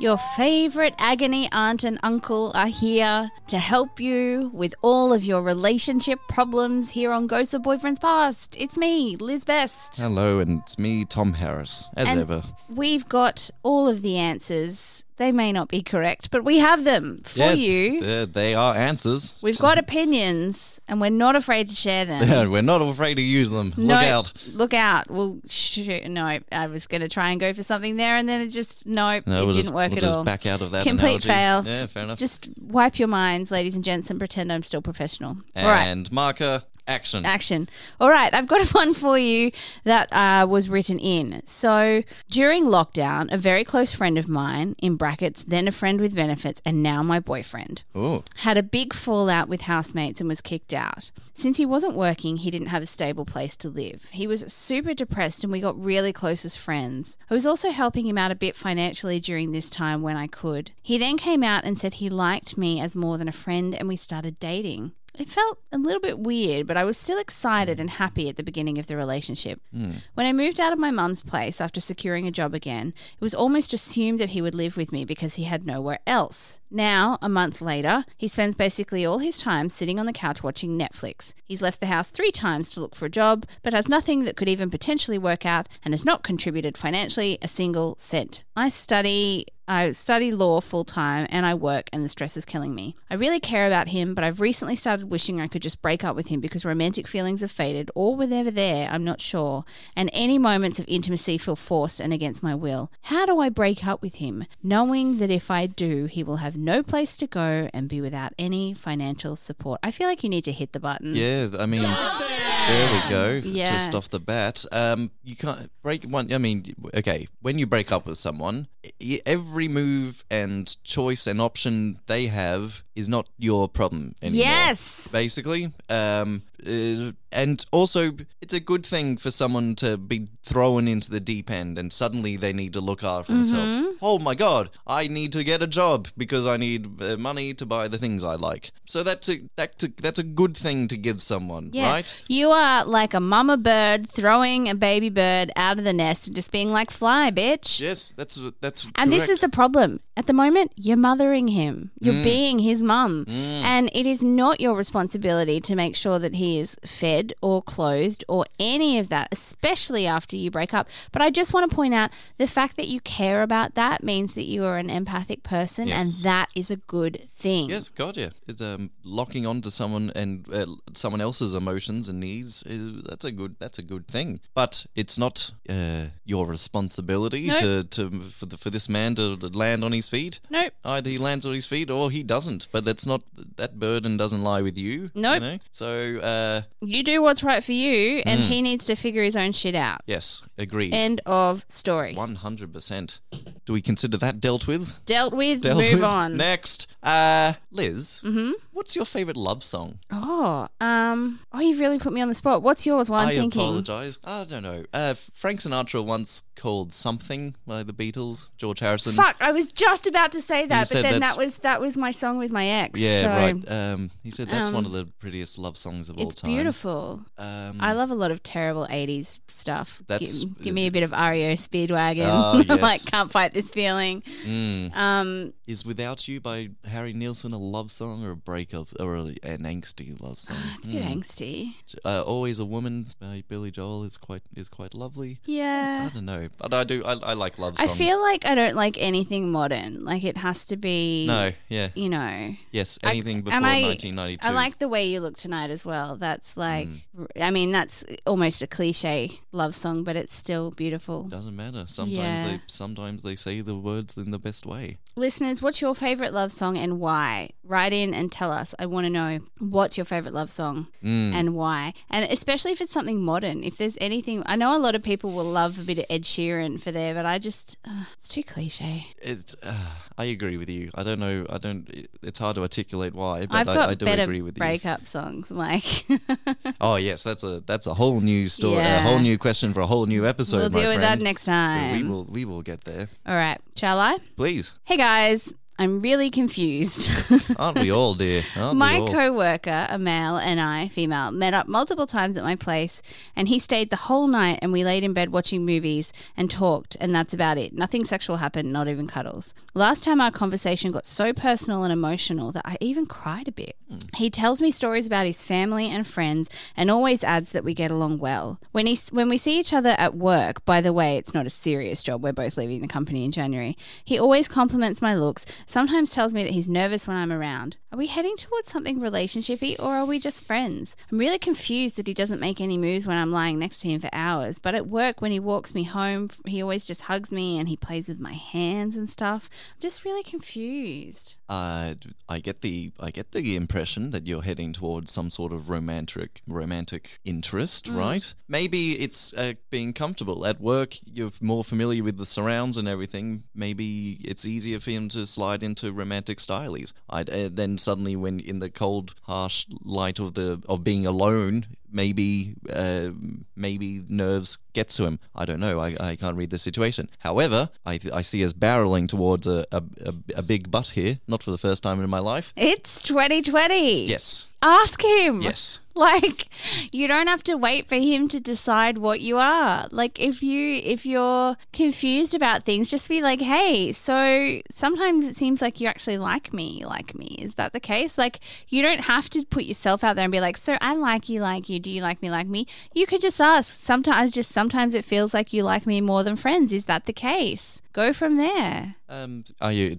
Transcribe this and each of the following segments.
Your favorite agony aunt and uncle are here to help you with all of your relationship problems here on Ghosts of Boyfriends Past. It's me, Liz Best. Hello, and it's me, Tom Harris, as And ever. We've got all of the answers. They may not be correct, but we have them for Yeah, you. They, are answers. We've got opinions, and we're not afraid to share them. We're not afraid to use them. No, Look out. Look out. Well, shoot, no, I was going to try and go for something there, and then it just, nope, No, it we'll didn't just, work we'll at just all. back out of that Complete analogy. fail. Yeah, fair enough. Just wipe your ladies and gents, and pretend I'm still professional. all right. and marker, action. Action. All right, I've got one for you that uh, was written in. So during lockdown, a very close friend of mine, in brackets, then a friend with benefits, and now my boyfriend, Oh, had a big fallout with housemates and was kicked out. Since he wasn't working, he didn't have a stable place to live. He was super depressed and we got really close as friends. I was also helping him out a bit financially during this time when I could. He then came out and said he liked me as more than a friend and we started dating. It felt a little bit weird, but I was still excited and happy at the beginning of the relationship. Hmm. When I moved out of my mum's place after securing a job again, it was almost assumed that he would live with me because he had nowhere else. Now, a month later, he spends basically all his time sitting on the couch watching Netflix. He's left the house three times to look for a job, but has nothing that could even potentially work out and has not contributed financially a single cent. I study I study law full time and I work, and the stress is killing me. I really care about him, but I've recently started wishing I could just break up with him because romantic feelings have faded or were never there, I'm not sure, and any moments of intimacy feel forced and against my will. How do I break up with him, knowing that if I do, he will have no place to go and be without any financial support? I feel like you need to hit the button. yeah. I mean, there we go. Yeah. Just off the bat, um, you can't break one. I mean, okay, when you break up with someone, e- every move and choice and option they have is not your problem anymore. Yes. basically. Um, uh, and also, it's a good thing for someone to be thrown into the deep end and suddenly they need to look after themselves. Mm-hmm. Oh my god, I need to get a job because I need uh, money to buy the things I like. So that's a that's a, that's a good thing to give someone, Yeah. right? You are like a mama bird throwing a baby bird out of the nest and just being like, fly, bitch. Yes, that's that's. And this is the problem. At the moment, you're mothering him. You're Mm. being his mum. And it is not your responsibility to make sure that he is fed or clothed or any of that, especially after you break up. But I just want to point out the fact that you care about that means that you are an empathic person, Yes. and that is a good thing. Yes, God, yeah. It's, um, locking onto someone and uh, someone else's emotions and needs is that's a good that's a good thing. But it's not uh, your responsibility No. to, to for the, for this man to land on his feet. Nope. Either he lands on his feet or he doesn't. But that's not that burden doesn't lie with you. Nope. You know? So uh, You do what's right for you, and Mm. he needs to figure his own shit out. yes, agreed. End of story. One hundred percent. Do we consider that dealt with? Dealt with, Dealt move with? on. Next, uh, Liz. Mm-hmm. What's your favorite love song? Oh, um, oh, you've really put me on the spot. What's yours while I'm I thinking? apologize. I don't know. Uh, Frank Sinatra once called "Something" by the Beatles. George Harrison. Fuck, I was just about to say that, but then that was that was my song with my ex. Yeah, so right. Um, he said that's one um, of the prettiest love songs of all time. It's beautiful. Um, I love a lot of terrible '80s stuff. That's- give, give me a bit of REO Speedwagon. Oh, yes. like can't fight this feeling. mm. Um, Is "Without You" by Harry Nilsson a love song or a breakup or a, an angsty love song? it's a bit Mm. angsty. Uh, "Always a Woman" by Billy Joel is quite is quite lovely. Yeah, I don't know, but I do. I, I like love songs. I feel like I don't like anything modern. Like it has to be. no. Yeah. You know. Yes. I- Anything before I- 1992. I like the way you look tonight as well. That's like, Mm. I mean, that's almost a cliche love song, but it's still beautiful. It doesn't matter. Sometimes Yeah. they sometimes they say the words in the best way. Listeners, what's your favorite love song and why? Write in and tell us. I want to know what's your favorite love song Mm. and why. And especially if it's something modern. If there's anything, I know a lot of people will love a bit of Ed Sheeran for there, but I just, uh, it's too cliche. It's, uh, I agree with you. I don't know. I don't. it- It's hard to articulate why, but I've got I do better agree with you. breakup songs. Like, Oh yes, that's a that's a whole new story, a whole new question for a whole new episode. we'll my deal with that next We will we will get there. All right, shall I? Please, Hey guys, I'm really confused. aren't we all, dear? Aren't my all? co-worker, a male, and I, female, met up multiple times at my place, and he stayed the whole night, and we laid in bed watching movies and talked, and that's about it. Nothing sexual happened, not even cuddles. Last time our conversation got so personal and emotional that I even cried a bit. Hmm. He tells me stories about his family and friends, and always adds that we get along well. When he when we see each other at work, by the way, it's not a serious job. We're both leaving the company in January. He always compliments my looks. Sometimes tells me that he's nervous when I'm around. Are we heading towards something relationshipy, or are we just friends? I'm really confused that he doesn't make any moves when I'm lying next to him for hours. But at work, when he walks me home, he always just hugs me and he plays with my hands and stuff. I'm just really confused. Uh, I get the I get the impression that you're heading towards some sort of romantic romantic interest, Mm. right? Maybe it's uh, being comfortable at work. You're more familiar with the surrounds and everything. Maybe it's easier for him to slide into romantic stylies. I'd, uh, then suddenly, when in the cold, harsh light of the of being alone, maybe uh, maybe nerves get to him. I don't know. I, I can't read the situation. However, I, th- I see us barreling towards a, a, a, a big butt here. Not for the first time in my life. It's 2020. Yes. Ask him. Yes. Like you don't have to wait for him to decide what you are. Like if you if you're confused about things, just be like, "Hey, so sometimes it seems like you actually like me, like me. Is that the case?" Like you don't have to put yourself out there and be like, "So I like you, like you. Do you like me, like me?" You could just ask. Sometimes just sometimes it feels like you like me more than friends. Is that the case? Go from there. Um, are you?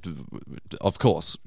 Of course.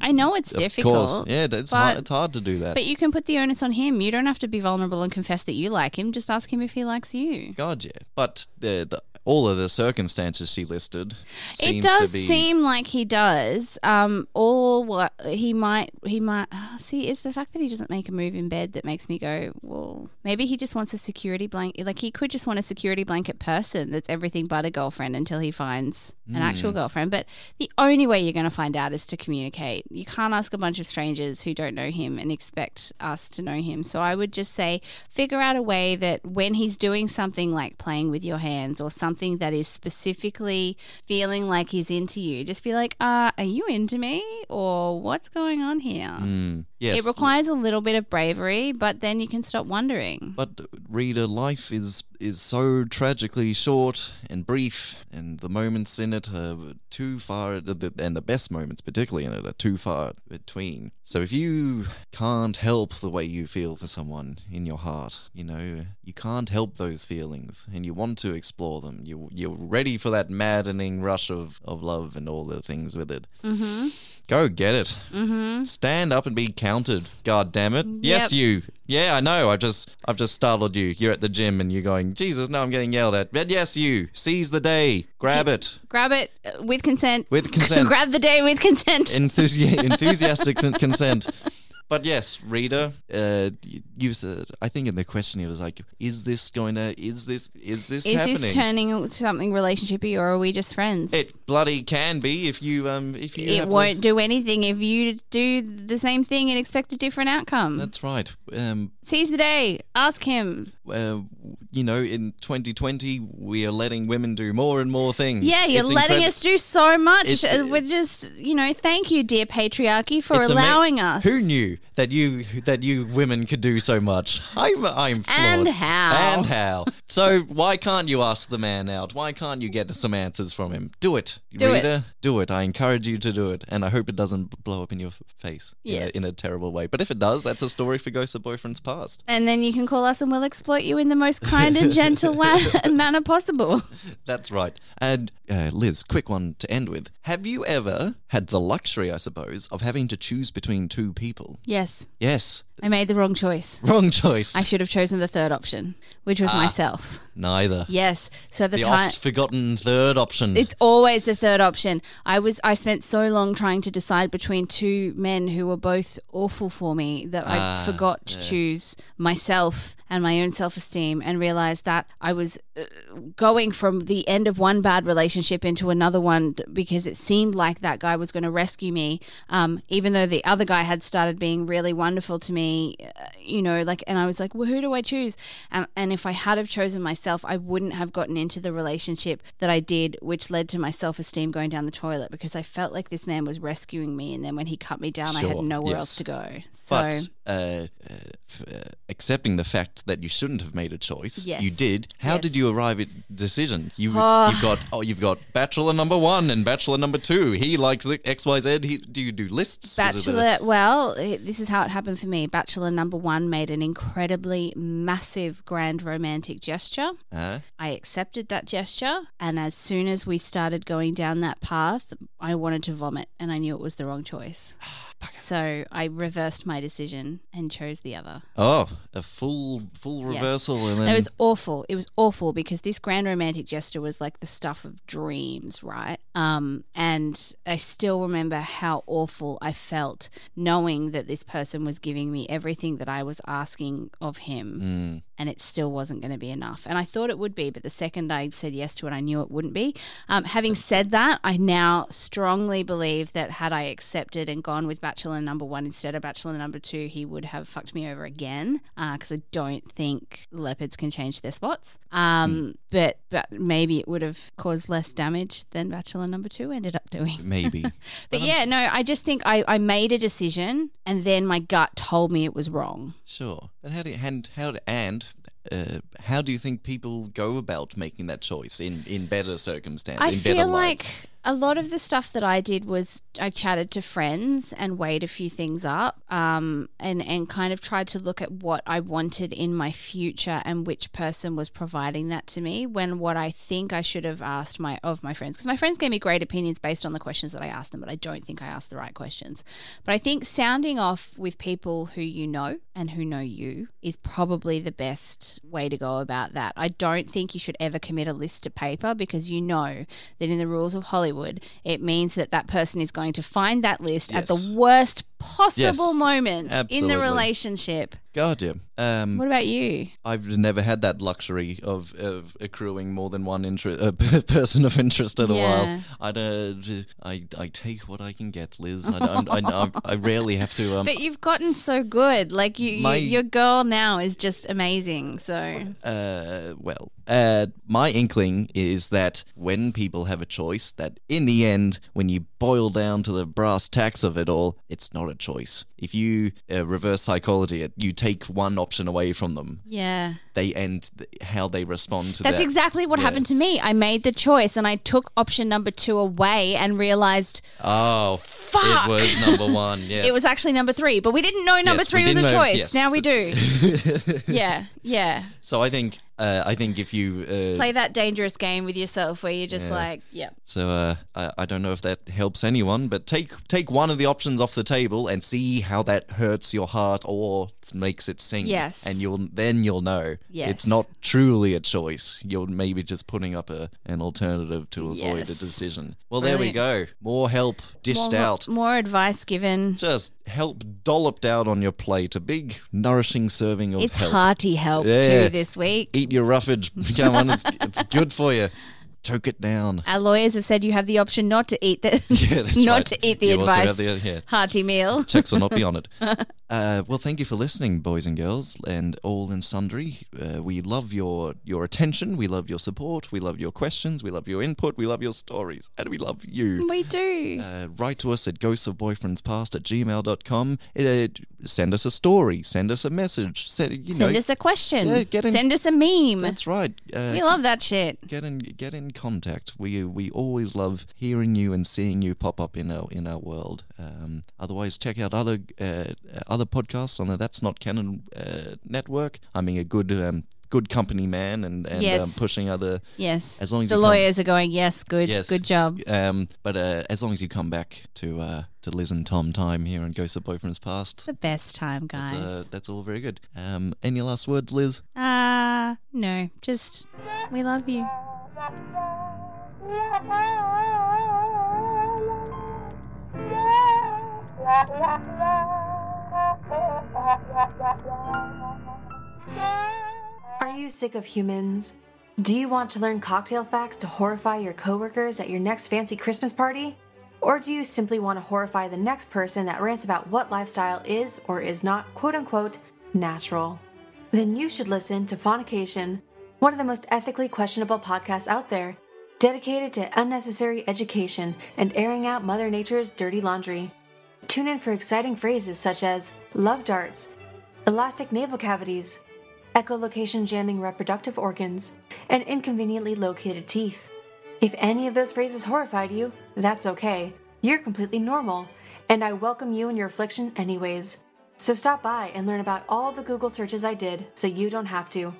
I know it's Of difficult. course. Yeah, it's but- hard, it's hard to do that. But you can put the onus on him. You don't have to be vulnerable and confess that you like him. Just ask him if he likes you. God, yeah. But the, the all of the circumstances she listed It does to be. seem like he does. Um, all what he might, he might ah, see. It's the fact that he doesn't make a move in bed that makes me go, well, maybe he just wants a security blanket. Like he could just want a security blanket person that's everything but a girlfriend until he finds an actual Hmm. girlfriend. But the only way you're going to find out is to communicate. You can't ask a bunch of strangers who don't know him and expect us to know him. So I would just say, figure out a way that when he's doing something like playing with your hands or something that is specifically feeling like he's into you, just be like, uh, are you into me? Or what's going on here? Mm, yes. It requires a little bit of bravery, but then you can stop wondering. But reader, life is is so tragically short and brief, and the moments in it are too far, and the best moments, particularly in it, are too far between. So if you can't help the way you feel for someone in your heart, you know, you can't help those feelings, and you want to explore them. You you're ready for that maddening rush of of love and all the things with it. Mm-hmm. Go get it. Mm-hmm. Stand up and be counted. God damn it. Yes, Yep. you. Yeah, I know. I just I've just startled you. You're at the gym and you're going, Jesus, no, I'm getting yelled at. But yes, you. Seize the day. Grab it. Grab it uh, with consent. With consent. Grab the day with consent. Enthusi- enthusiastic consent. But yes, reader, uh, you said. I think in the question he was like, "Is this going to? Is this? Is this Is happening?" this turning into something relationshipy, or are we just friends? it bloody can be if you um if you. it won't do anything if you do the same thing and expect a different outcome. That's right. Um, Seize the day. Ask him. uh, you know, in 2020, we are letting women do more and more things. Yeah, you're It's letting incredi- us do so much. It's- Uh, We're just, you know, thank you, dear patriarchy, for It's ama- allowing us. Who knew that you that you women could do so much? I'm I'm flawed. And how? And how? So why can't you ask the man out? Why can't you get some answers from him? Do it, Do it. reader. Do it. I encourage you to do it, and I hope it doesn't blow up in your face in, a, in a terrible way. But if it does, that's a story for Ghosts of Boyfriends Past. And then you can call us and we'll exploit you in the most kind and a gentle manner possible. That's right. And uh, Liz, quick one to end with. Have you ever had the luxury, I suppose, of having to choose between two people? Yes, Yes. I made the wrong choice. Wrong choice. I should have chosen the third option, which was myself. Neither. Yes. So at the, The time, oft forgotten third option. it's always the third option. I was I spent so long trying to decide between two men who were both awful for me that I Ah, forgot to choose myself and my own self-esteem and realized that I was uh, going from the end of one bad relationship into another one because it seemed like that guy was going to rescue me um, even though the other guy had started being really wonderful to me uh, you know like and I was like well who do I choose? And and if I had have chosen myself I wouldn't have gotten into the relationship that I did which led to my self-esteem going down the toilet because I felt like this man was rescuing me and then when he cut me down I had nowhere yes. else to go. So but uh, uh, f- uh, accepting the fact that you shouldn't have made a choice, Yes. you did. How Yes. did you arrive at decision? You, Oh. You've got oh, you've got bachelor number one and bachelor number two. He likes the X Y Z. He, do you do lists? Is it a- Bachelor, well, eh, this is how it happened for me. Bachelor number one made an incredibly massive, grand romantic gesture. Uh, I accepted that gesture, and as soon as we started going down that path, I wanted to vomit, and I knew it was the wrong choice. So I reversed my decision and chose the other. oh, a full full reversal, and And then it was awful. It was awful because this grand romantic gesture was like the stuff of dreams, right? Um, and I still remember how awful I felt knowing that this person was giving me everything that I was asking of him, Mm, and it still wasn't going to be enough. And I thought it would be, but the second I said yes to it, I knew it wouldn't be. Um, having said that, I now strongly believe that had I accepted and gone with Bachelor number one instead of Bachelor number two, he would have fucked me over again. Because I don't think leopards can change their spots. Um, But but maybe it would have caused less damage than Bachelor number two ended up doing. maybe. But yeah, no, I just think I, I made a decision and then my gut told me it was wrong. Sure, but how do you, and how do, and uh, how do you think people go about making that choice in in better circumstances? I in better feel light? like a lot of the stuff that I did was I chatted to friends and weighed a few things up, um, and and kind of tried to look at what I wanted in my future and which person was providing that to me. When what I think I should have asked my of my friends, because my friends gave me great opinions based on the questions that I asked them, but I don't think I asked the right questions. But I think sounding off with people who you know and who know you is probably the best way to go about that. I don't think you should ever commit a list to paper because you know that in the rules of Hollywood, it means that that person is going to find that list at the worst possible Yes, moment in absolutely. the relationship. God, yeah. Um, What about you? I've never had that luxury of, of accruing more than one interest, uh, person of interest at a Yeah. while. Uh, I, I take what I can get, Liz. I, I, I, I rarely have to. Um, But you've gotten so good. Like you, My- you your girl now is just amazing. So uh, well, uh, my inkling is that when people have a choice, that in the end, when you boil down to the brass tacks of it all, it's not a choice. If you uh, reverse psychology it, you take one option away from them, yeah. they end th- how they respond to that. That's that. exactly what Yeah. happened to me. I made the choice and I took option number two away and realized Oh, Fuck. it was number one. Yeah. it was actually number three. But we didn't know number Yes, three was a know- choice. yes. Now we do. yeah, yeah. so I think uh, I think if you uh, Play that dangerous game with yourself where you're just Yeah. like, yeah. So uh, I, I don't know if that helps anyone, but take take one of the options off the table and see how that hurts your heart or makes it sing. Yes. and you'll then you'll know Yes. it's not truly a choice. You're maybe just putting up a an alternative to avoid a decision. Well, there we go. More help dished more, out. More advice given. Just help dolloped out on your plate. A big nourishing serving of It's help. hearty help Yeah. too this week. Eat your roughage. Come on, it's, it's good for you. Choke it down. Our lawyers have said you have the option not to eat the Yeah, not right. to eat the You advice the- yeah. hearty meal. checks will not be on it. Uh, well, thank you for listening, boys and girls, and all and sundry. Uh, we love your your attention. We love your support. We love your questions. We love your input. We love your stories, and we love you. We do. Uh, write to us at ghostsofboyfriendspast at gmail.com. Uh, send us a story. Send us a message. Send, you Send know, us a question. Yeah, get in- Send us a meme. That's right. Uh, we love that shit. get in get in contact. We we always love hearing you and seeing you pop up in our in our world. Um, otherwise, check out other uh, other podcasts on the That's Not Canon uh, network. I mean, a good um, good company man and, and um, pushing other. Yes. As long as the you come- lawyers are going, yes, good, Yes. good job. Um, but uh, as long as you come back to uh, to Liz and Tom time here and Ghosts of Boyfriend's Past, The best time, that's, guys. uh, that's all very good. Um, any last words, Liz? Uh, no, just we love you. Are you sick of humans? Do you want to learn cocktail facts to horrify your coworkers at your next fancy Christmas party? Or do you simply want to horrify the next person that rants about what lifestyle is or is not quote unquote natural? Then you should listen to Faunication, one of the most ethically questionable podcasts out there, dedicated to unnecessary education and airing out Mother Nature's dirty laundry. Tune in for exciting phrases such as love darts, elastic navel cavities, echolocation jamming reproductive organs, and inconveniently located teeth. If any of those phrases horrified you, that's okay. You're completely normal, and I welcome you in your affliction anyways. So stop by and learn about all the Google searches I did so you don't have to.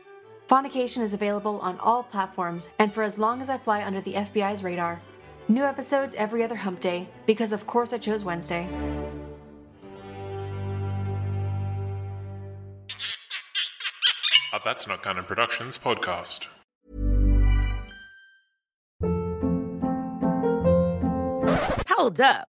Faunication is available on all platforms and for as long as I fly under the FBI's radar. New episodes every other hump day, because of course I chose Wednesday. A That's Not Canon Productions podcast. Hold up.